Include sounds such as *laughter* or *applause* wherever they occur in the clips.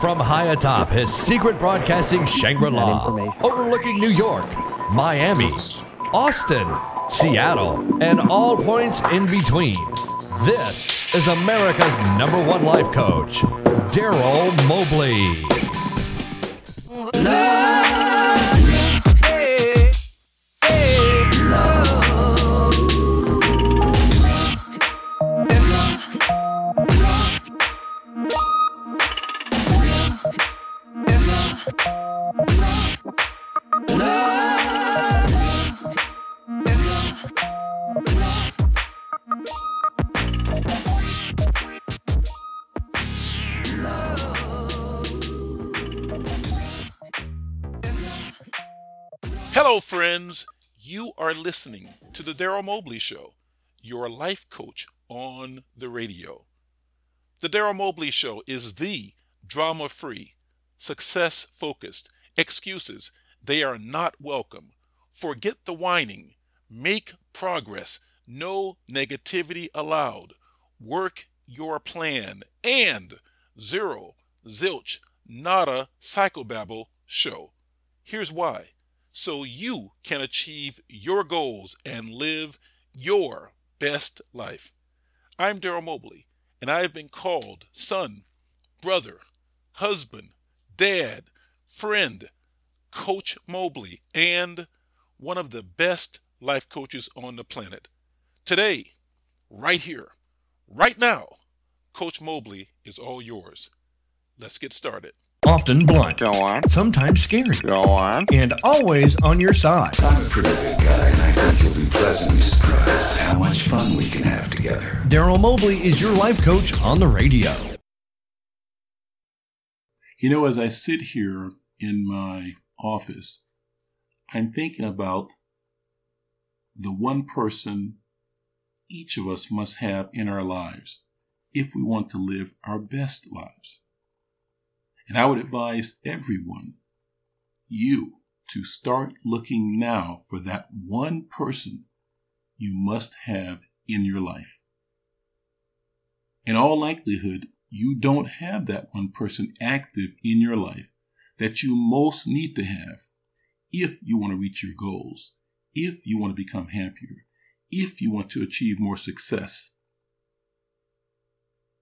From high atop his secret broadcasting Shangri La, overlooking New York, Miami, Austin, Seattle, and all points in between, this is America's number one life coach, Darryl Mobley. Hello, friends. You are listening to The Darryl Mobley Show, your life coach on the radio. The Darryl Mobley Show is the drama free, success focused, excuses, they are not welcome. Forget the whining, make progress, no negativity allowed, work your plan, and zero, zilch, nada psychobabble show. Here's why so you can achieve your goals and live your best life. I'm Darryl Mobley, and I have been called son, brother, husband, dad, friend, Coach Mobley, and one of the best life coaches on the planet. Today, right here, right now, Coach Mobley is all yours. Let's get started often blunt, Go on. sometimes scary, Go on. and always on your side. I'm a pretty good guy, and I think you'll be pleasantly surprised how much fun we can have together. Darryl Mobley is your life coach on the radio. You know, as I sit here in my office, I'm thinking about the one person each of us must have in our lives if we want to live our best lives. And I would advise everyone, you, to start looking now for that one person you must have in your life. In all likelihood, you don't have that one person active in your life that you most need to have if you want to reach your goals, if you want to become happier, if you want to achieve more success.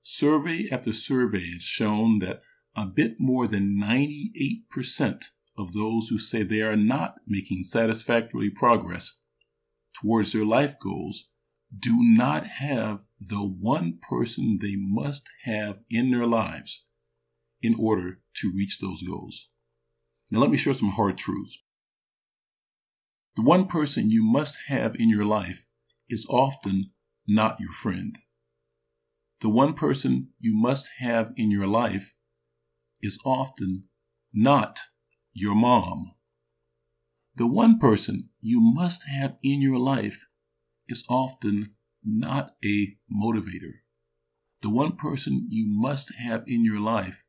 Survey after survey has shown that a bit more than 98% of those who say they are not making satisfactory progress towards their life goals do not have the one person they must have in their lives in order to reach those goals. Now, let me share some hard truths. The one person you must have in your life is often not your friend. The one person you must have in your life is often not your mom. The one person you must have in your life is often not a motivator. The one person you must have in your life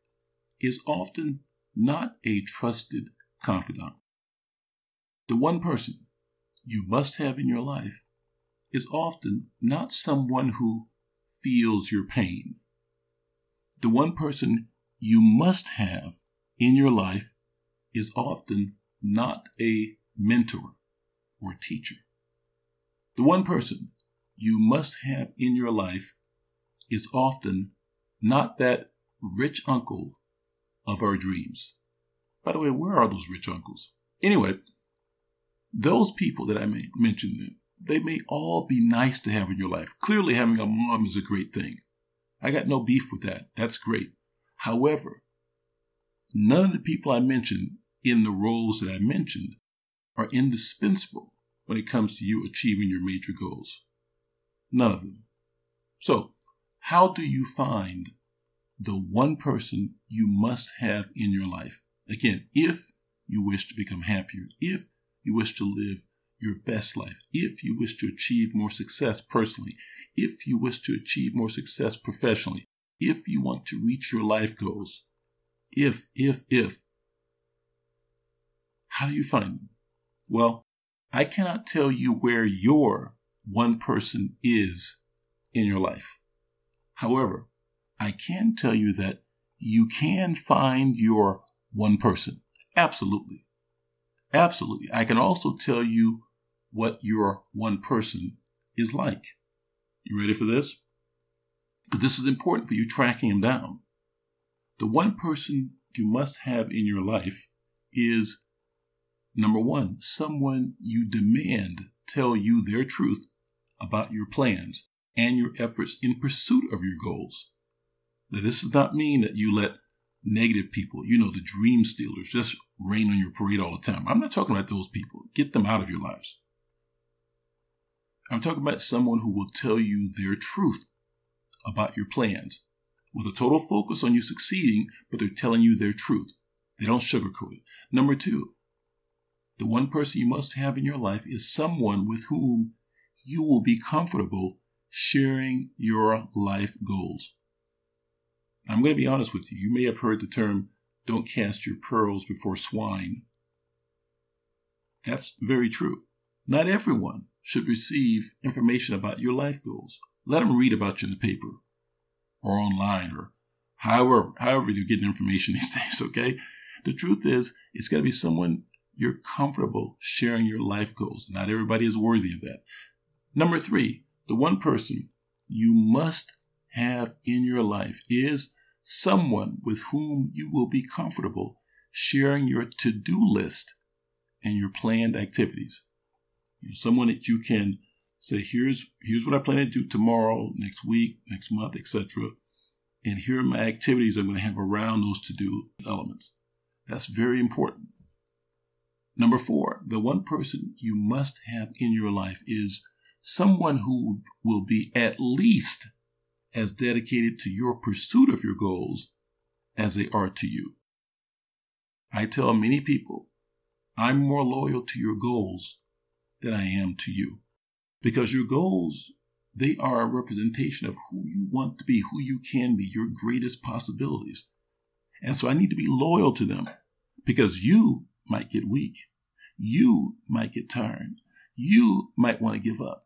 is often not a trusted confidant. The one person you must have in your life is often not someone who feels your pain. The one person you must have in your life is often not a mentor or teacher. The one person you must have in your life is often not that rich uncle of our dreams. By the way, where are those rich uncles? Anyway, those people that I may mention, they may all be nice to have in your life. Clearly, having a mom is a great thing. I got no beef with that. That's great. However, none of the people I mentioned in the roles that I mentioned are indispensable when it comes to you achieving your major goals. None of them. So, how do you find the one person you must have in your life? Again, if you wish to become happier, if you wish to live your best life, if you wish to achieve more success personally, if you wish to achieve more success professionally, if you want to reach your life goals, if, if, if, how do you find them? Well, I cannot tell you where your one person is in your life. However, I can tell you that you can find your one person. Absolutely. Absolutely. I can also tell you what your one person is like. You ready for this? This is important for you tracking him down. The one person you must have in your life is number one, someone you demand tell you their truth about your plans and your efforts in pursuit of your goals. Now, this does not mean that you let negative people, you know, the dream stealers, just rain on your parade all the time. I'm not talking about those people. Get them out of your lives. I'm talking about someone who will tell you their truth about your plans with a total focus on you succeeding, but they're telling you their truth. They don't sugarcoat it. Number two, the one person you must have in your life is someone with whom you will be comfortable sharing your life goals. I'm going to be honest with you. You may have heard the term, don't cast your pearls before swine. That's very true. Not everyone should receive information about your life goals. Let them read about you in the paper or online or however, however you're getting information *laughs* these days, okay? The truth is, it's got to be someone you're comfortable sharing your life goals. Not everybody is worthy of that. Number three, the one person you must have in your life is someone with whom you will be comfortable sharing your to do list and your planned activities. Someone that you can say, here's, here's what I plan to do tomorrow, next week, next month, etc. And here are my activities I'm going to have around those to do elements. That's very important. Number four, the one person you must have in your life is someone who will be at least as dedicated to your pursuit of your goals as they are to you. I tell many people, I'm more loyal to your goals than I am to you. Because your goals, they are a representation of who you want to be, who you can be, your greatest possibilities. And so I need to be loyal to them because you might get weak. You might get tired. You might want to give up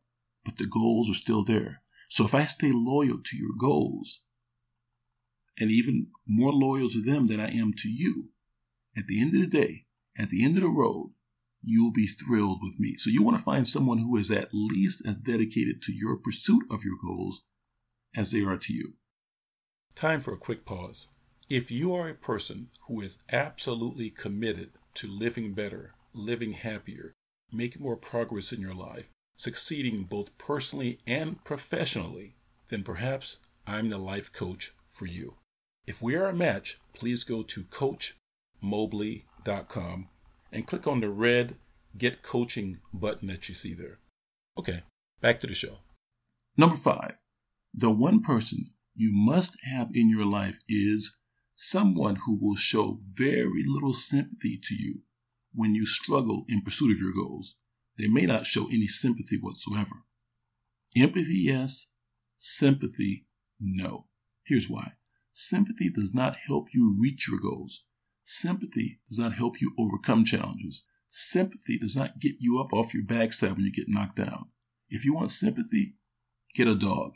but the goals are still there. So if I stay loyal to your goals, and even more loyal to them than I am to you, at the end of the day, at the end of the road, you'll be thrilled with me. So you want to find someone who is at least as dedicated to your pursuit of your goals as they are to you. Time for a quick pause. If you are a person who is absolutely committed to living better, living happier, making more progress in your life, succeeding both personally and professionally, then perhaps I'm the life coach for you. If we are a match, please go to coachmobley.com and click on the red Get Coaching button that you see there. Okay, back to the show. Number five, the one person you must have in your life is someone who will show very little sympathy to you when you struggle in pursuit of your goals they may not show any sympathy whatsoever. Empathy, yes. Sympathy, no. Here's why sympathy does not help you reach your goals. Sympathy does not help you overcome challenges. Sympathy does not get you up off your backside when you get knocked down. If you want sympathy, get a dog.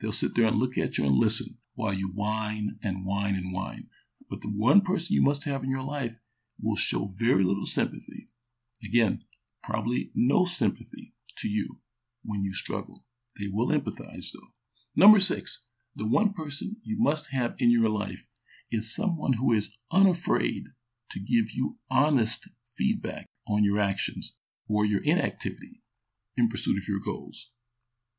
They'll sit there and look at you and listen while you whine and whine and whine. But the one person you must have in your life will show very little sympathy. Again, probably no sympathy to you when you struggle. They will empathize, though. Number six, the one person you must have in your life is someone who is unafraid to give you honest feedback on your actions or your inactivity in pursuit of your goals.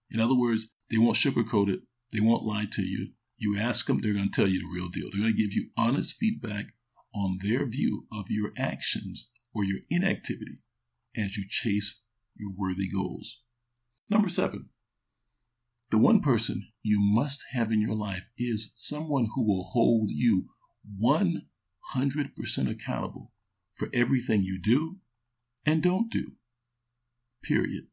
In other words, they won't sugarcoat it, they won't lie to you. You ask them, they're going to tell you the real deal. They're going to give you honest feedback on their view of your actions or your inactivity as you chase your worthy goals. Number seven, the one person you must have in your life is someone who will hold you 100% accountable for everything you do and don't do. Period.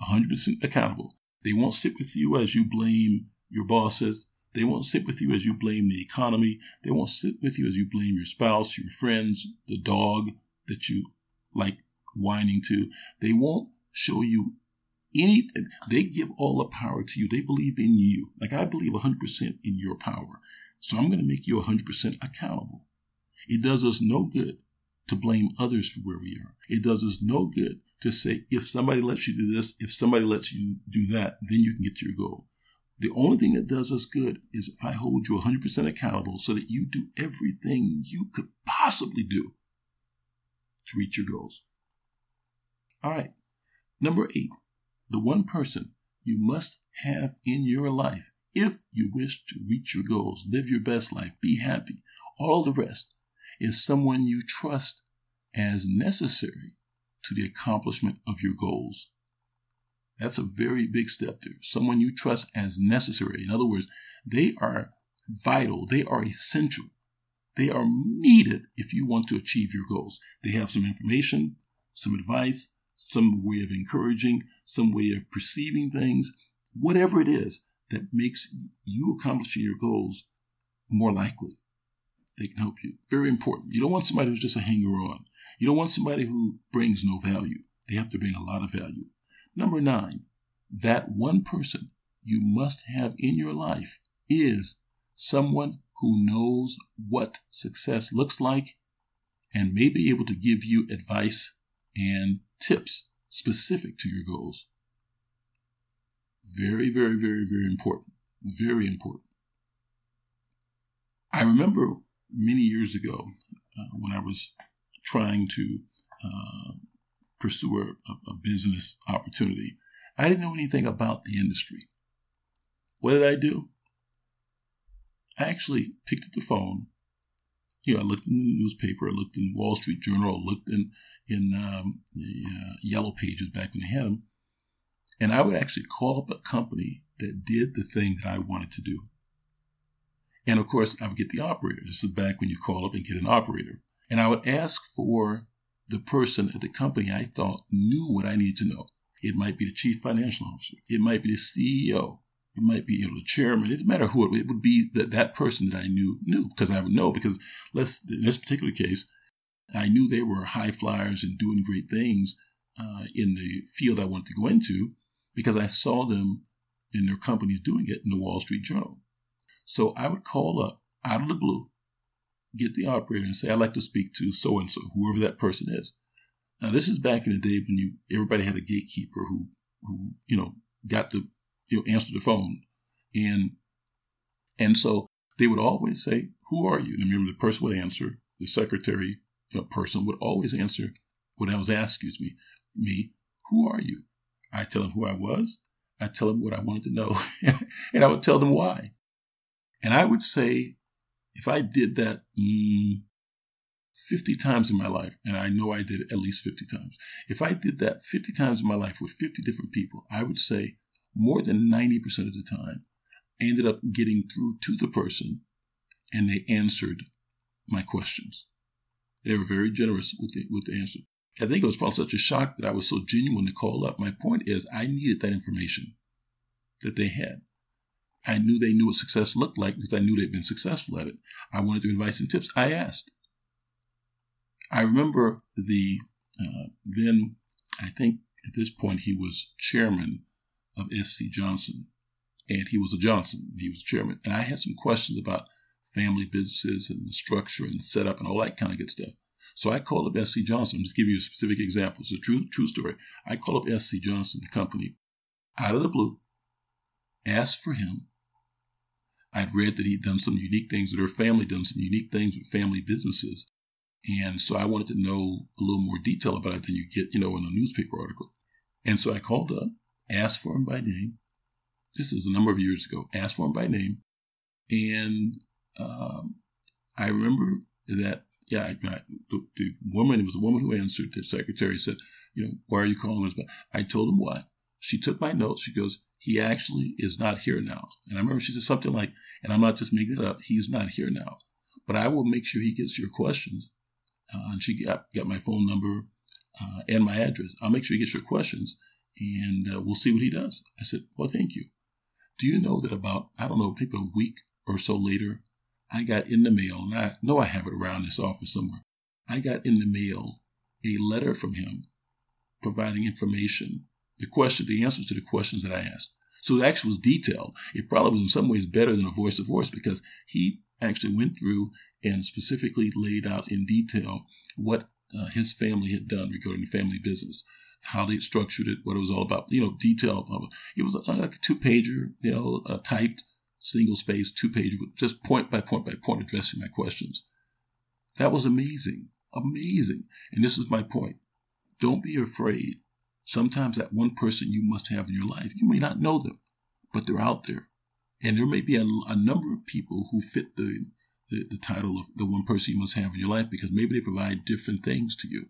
100% accountable. They won't sit with you as you blame your bosses. They won't sit with you as you blame the economy. They won't sit with you as you blame your spouse, your friends, the dog that you like whining to. They won't show you anything. They give all the power to you. They believe in you. Like I believe 100% in your power. So I'm going to make you 100% accountable. It does us no good to blame others for where we are. It does us no good to say, if somebody lets you do this, if somebody lets you do that, then you can get to your goal. The only thing that does us good is if I hold you 100% accountable so that you do everything you could possibly do to reach your goals. All right. Number eight, the one person you must have in your life if you wish to reach your goals, live your best life, be happy, all the rest is someone you trust as necessary to the accomplishment of your goals. That's a very big step there. Someone you trust as necessary. In other words, they are vital, they are essential, they are needed if you want to achieve your goals. They have some information, some advice, some way of encouraging, some way of perceiving things, whatever it is that makes you accomplishing your goals more likely. They can help you. Very important. You don't want somebody who's just a hanger on. You don't want somebody who brings no value. They have to bring a lot of value. Number nine, that one person you must have in your life is someone who knows what success looks like and may be able to give you advice and tips specific to your goals. Very, very, very, very important. Very important. I remember many years ago uh, when I was trying to uh, pursue a, a business opportunity, I didn't know anything about the industry. What did I do? I actually picked up the phone. I looked in the newspaper, I looked in Wall Street Journal, I looked in in um, the uh, Yellow Pages back when they had them, and I would actually call up a company that did the thing that I wanted to do. And of course, I would get the operator. This is back when you call up and get an operator. And I would ask for the person at the company I thought knew what I needed to know. It might be the chief financial officer. It might be the CEO. It might be you know, the chairman. It didn't matter who it, it would be that that person that I knew knew because I would know because let's in this particular case, I knew they were high flyers and doing great things uh, in the field I wanted to go into because I saw them in their companies doing it in the Wall Street Journal. So I would call up out of the blue, get the operator and say, I'd like to speak to so and so, whoever that person is. Now this is back in the day when you everybody had a gatekeeper who who, you know, got to know answer the phone. And and so they would always say, Who are you? And remember the person would answer, the secretary you know, person would always answer when I was asked, excuse me, me, who are you? I tell them who I was. I tell them what I wanted to know. *laughs* and I would tell them why. And I would say, if I did that mm, 50 times in my life, and I know I did it at least 50 times, if I did that 50 times in my life with 50 different people, I would say more than 90% of the time, ended up getting through to the person and they answered my questions. They were very generous with the, with the answer. I think it was probably such a shock that I was so genuine to call up. My point is, I needed that information that they had. I knew they knew what success looked like because I knew they'd been successful at it. I wanted their advice and tips. I asked. I remember the uh, then, I think at this point he was chairman of SC Johnson, and he was a Johnson. He was chairman, and I had some questions about family businesses and the structure and setup and all that kind of good stuff. So I called up SC Johnson. I'm just giving you a specific example. It's a true true story. I called up SC Johnson, the company, out of the blue, asked for him. I'd read that he'd done some unique things, that her family done some unique things with family businesses. And so I wanted to know a little more detail about it than you get, you know, in a newspaper article. And so I called up, asked for him by name. This was a number of years ago. Asked for him by name. And um, I remember that yeah, I, the, the woman, it was a woman who answered, the secretary said, you know, why are you calling us back? I told him why. She took my notes. She goes, he actually is not here now. And I remember she said something like, and I'm not just making it up, he's not here now. But I will make sure he gets your questions. Uh, and she got, got my phone number uh, and my address. I'll make sure he gets your questions and uh, we'll see what he does. I said, well, thank you. Do you know that about, I don't know, maybe a week or so later, I got in the mail, and I know I have it around this office somewhere. I got in the mail a letter from him providing information, the question, the answers to the questions that I asked. So it actually was detailed. It probably was in some ways better than a voice to voice because he actually went through and specifically laid out in detail what uh, his family had done regarding the family business, how they structured it, what it was all about. You know, detail. It was like a two pager, you know, typed single space two pager, just point by point by point addressing my questions. That was amazing, amazing. And this is my point. Don't be afraid. Sometimes that one person you must have in your life, you may not know them, but they're out there. And there may be a, a number of people who fit the, the, the title of the one person you must have in your life because maybe they provide different things to you.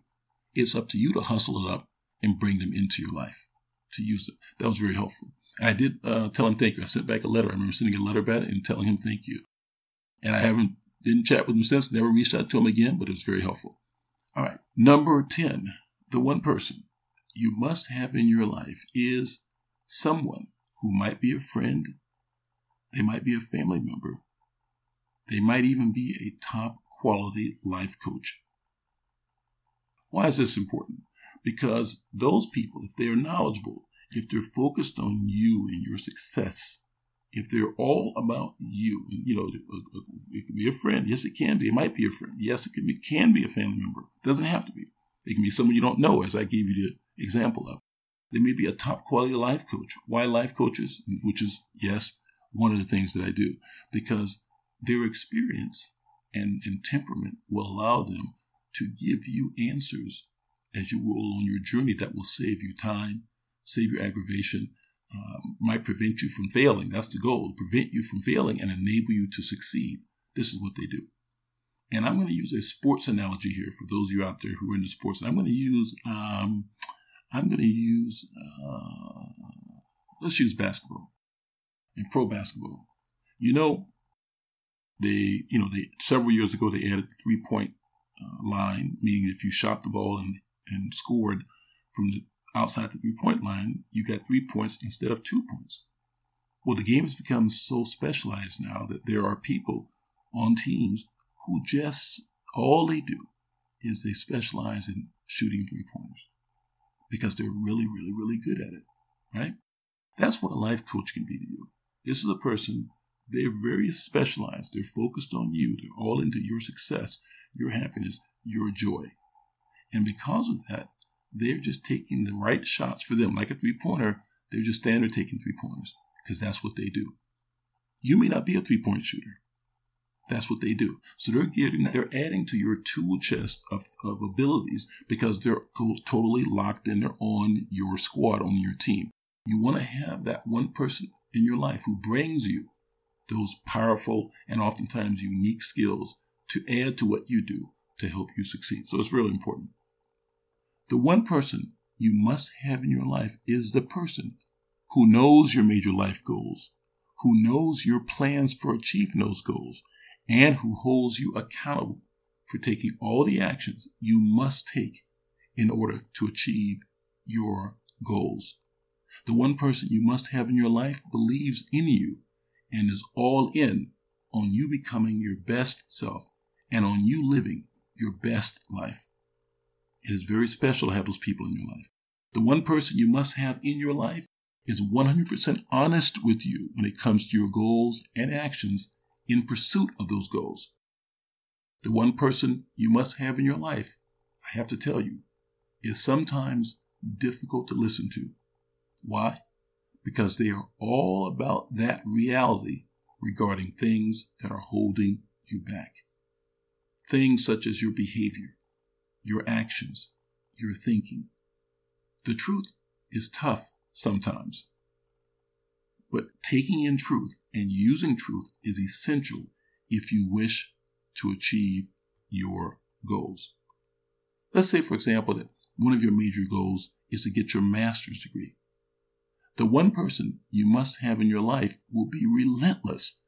It's up to you to hustle it up and bring them into your life to use it. That was very helpful. I did uh, tell him thank you. I sent back a letter. I remember sending a letter back and telling him thank you. And I haven't didn't chat with him since. Never reached out to him again, but it was very helpful. All right, number ten, the one person you must have in your life is someone who might be a friend, they might be a family member, they might even be a top quality life coach. Why is this important? Because those people, if they are knowledgeable, if they're focused on you and your success, if they're all about you, and you know, it could be a friend. Yes, it can be. It might be a friend. Yes, it can be, can be a family member. It doesn't have to be. It can be someone you don't know, as I gave you the example of. They may be a top quality life coach. Why life coaches? Which is, yes, one of the things that I do. Because their experience and, and temperament will allow them to give you answers as you will on your journey that will save you time, save you aggravation, um, might prevent you from failing. That's the goal, prevent you from failing and enable you to succeed. This is what they do. And I'm going to use a sports analogy here for those of you out there who are into sports. I'm going to use, um, I'm going to use, uh, let's use basketball and pro basketball. You know, they, you know, they several years ago they added three point uh, line, meaning if you shot the ball and and scored from the outside the three point line, you got three points instead of two points. Well, the game has become so specialized now that there are people on teams who just all they do is they specialize in shooting three pointers because they're really, really, really good at it, right? That's what a life coach can be to you. This is a person, they're very specialized. They're focused on you. They're all into your success, your happiness, your joy. And because of that, they're just taking the right shots for them. Like a three pointer, they're just standard taking three pointers because that's what they do. You may not be a three point shooter. That's what they do. So they're getting, they're adding to your tool chest of, of abilities because they're totally locked in. They're on your squad, on your team. You want to have that one person in your life who brings you those powerful and oftentimes unique skills to add to what you do to help you succeed. So it's really important. The one person you must have in your life is the person who knows your major life goals, who knows your plans for achieving those goals, and who holds you accountable for taking all the actions you must take in order to achieve your goals. The one person you must have in your life believes in you and is all in on you becoming your best self and on you living your best life. It is very special to have those people in your life. The one person you must have in your life is 100% honest with you when it comes to your goals and actions in pursuit of those goals. The one person you must have in your life, I have to tell you, is sometimes difficult to listen to. Why? Because they are all about that reality regarding things that are holding you back. Things such as your behavior, your actions, your thinking. The truth is tough sometimes. But taking in truth and using truth is essential if you wish to achieve your goals. Let's say, for example, that one of your major goals is to get your master's degree. The one person you must have in your life will be relentless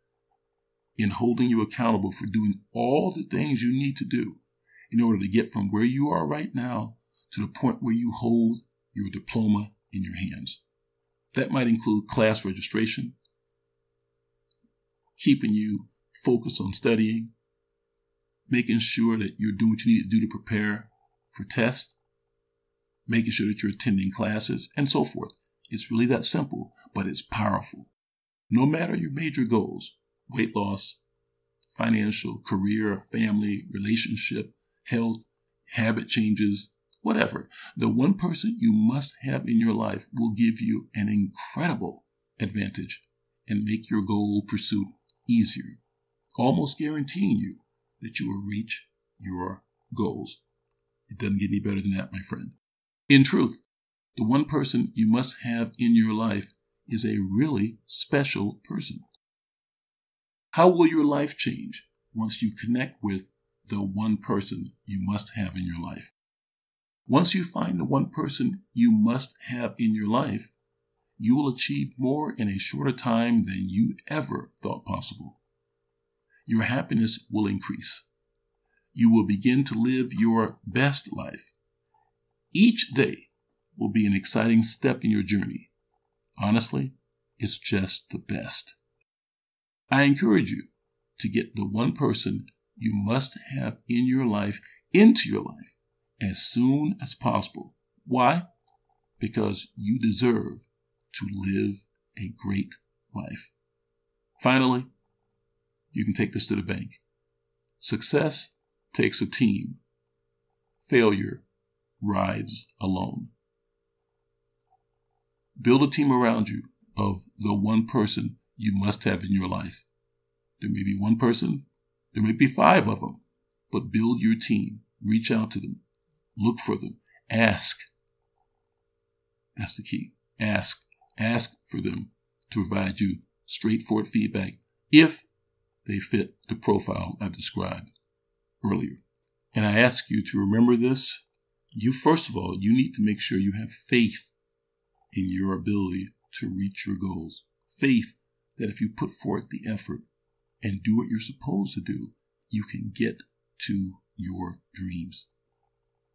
in holding you accountable for doing all the things you need to do in order to get from where you are right now to the point where you hold your diploma in your hands. That might include class registration, keeping you focused on studying, making sure that you're doing what you need to do to prepare for tests, making sure that you're attending classes, and so forth. It's really that simple, but it's powerful. No matter your major goals weight loss, financial, career, family, relationship, health, habit changes, whatever. The one person you must have in your life will give you an incredible advantage and make your goal pursuit easier, almost guaranteeing you that you will reach your goals. It doesn't get any better than that, my friend. In truth, the one person you must have in your life is a really special person. How will your life change once you connect with the one person you must have in your life? Once you find the one person you must have in your life, you will achieve more in a shorter time than you ever thought possible. Your happiness will increase. You will begin to live your best life. Each day will be an exciting step in your journey. Honestly, it's just the best. I encourage you to get the one person you must have in your life into your life as soon as possible. Why? Because you deserve to live a great life. Finally, you can take this to the bank. Success takes a team. Failure rides alone. Build a team around you of the one person you must have in your life. There may be one person, there may be five of them, but build your team. Reach out to them. Look for them. Ask. That's the key. Ask. Ask for them to provide you straightforward feedback if they fit the profile I described earlier. And I ask you to remember this. You, first of all, you need to make sure you have faith in your ability to reach your goals. Faith that if you put forth the effort and do what you're supposed to do, you can get to your dreams.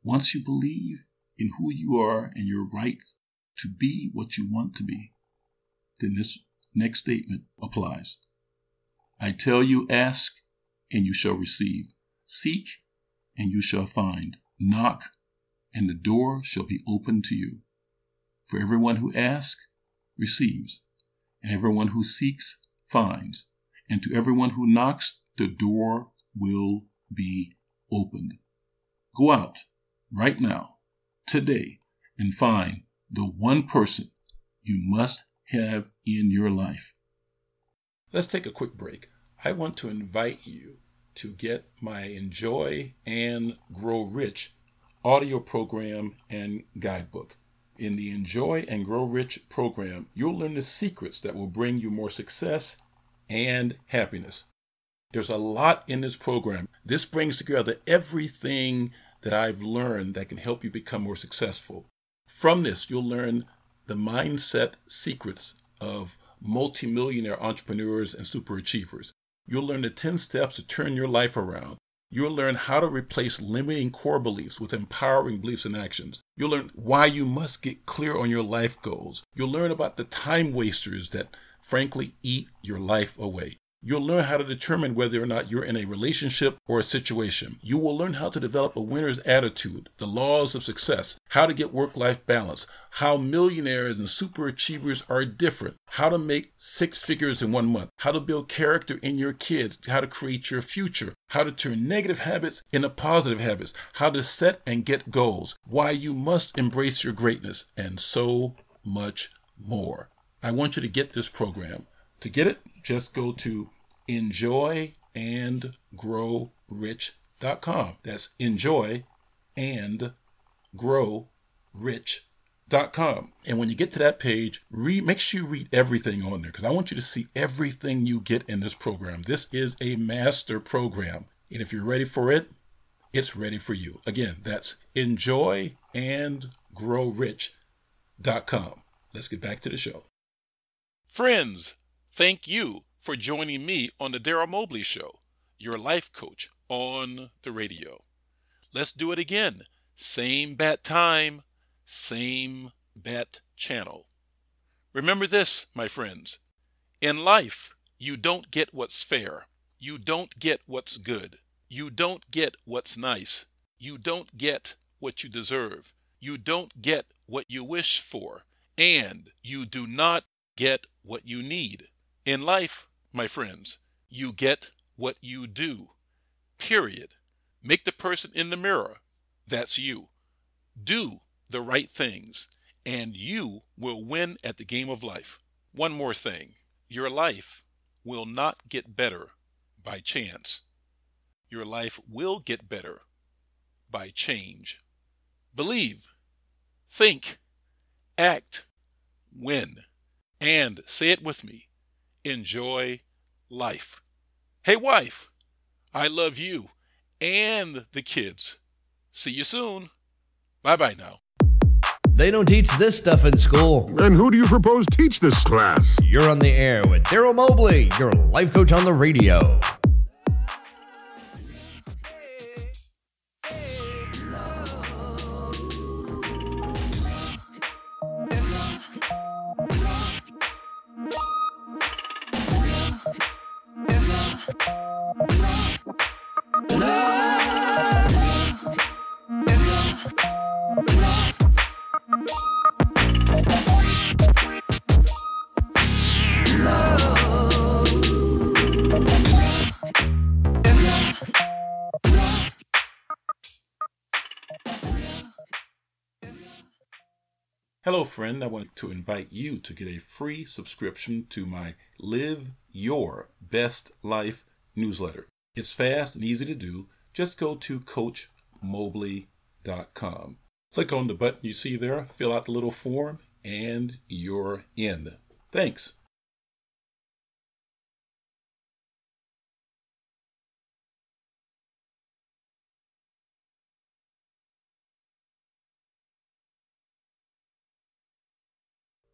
Once you believe in who you are and your rights to be what you want to be, then this next statement applies. I tell you, ask and you shall receive. Seek and you shall find. Knock and the door shall be opened to you. For everyone who asks receives, and everyone who seeks finds, and to everyone who knocks the door will be opened. Go out right now, today, and find the one person you must have in your life. Let's take a quick break. I want to invite you to get my Enjoy and Grow Rich audio program and guidebook. In the Enjoy and Grow Rich program, you'll learn the secrets that will bring you more success and happiness. There's a lot in this program. This brings together everything that I've learned that can help you become more successful. From this, you'll learn the mindset secrets of multimillionaire entrepreneurs and superachievers. You'll learn the 10 steps to turn your life around. You'll learn how to replace limiting core beliefs with empowering beliefs and actions. You'll learn why you must get clear on your life goals. You'll learn about the time wasters that frankly eat your life away. You'll learn how to determine whether or not you're in a relationship or a situation. You will learn how to develop a winner's attitude, the laws of success, how to get work life balance, how millionaires and super achievers are different, how to make six figures in one month, how to build character in your kids, how to create your future, how to turn negative habits into positive habits, how to set and get goals, why you must embrace your greatness, and so much more. I want you to get this program. To get it, just go to enjoyandgrowrich.com. That's enjoy and grow rich.com. And when you get to that page, read make sure you read everything on there because I want you to see everything you get in this program. This is a master program. And if you're ready for it, it's ready for you. Again, that's enjoyandgrowrich.com. Let's get back to the show. Friends, thank you for joining me on the Darryl Mobley Show, your life coach on the radio. Let's do it again. Same bat time, same bat channel. Remember this, my friends. In life, you don't get what's fair. You don't get what's good. You don't get what's nice. You don't get what you deserve. You don't get what you wish for. And you do not get what you need. In life, my friends, you get what you do. Period. Make the person in the mirror. That's you. Do the right things, and you will win at the game of life. One more thing your life will not get better by chance. Your life will get better by change. Believe, think, act, win, and say it with me enjoy life. Hey, wife, I love you and the kids. See you soon. Bye bye now. They don't teach this stuff in school. And who do you propose teach this class? You're on the air with Darryl Mobley, your life coach on the radio. Friend. I want to invite you to get a free subscription to my Live Your Best Life newsletter. It's fast and easy to do. Just go to CoachMobley.com. Click on the button you see there, fill out the little form, and you're in. Thanks.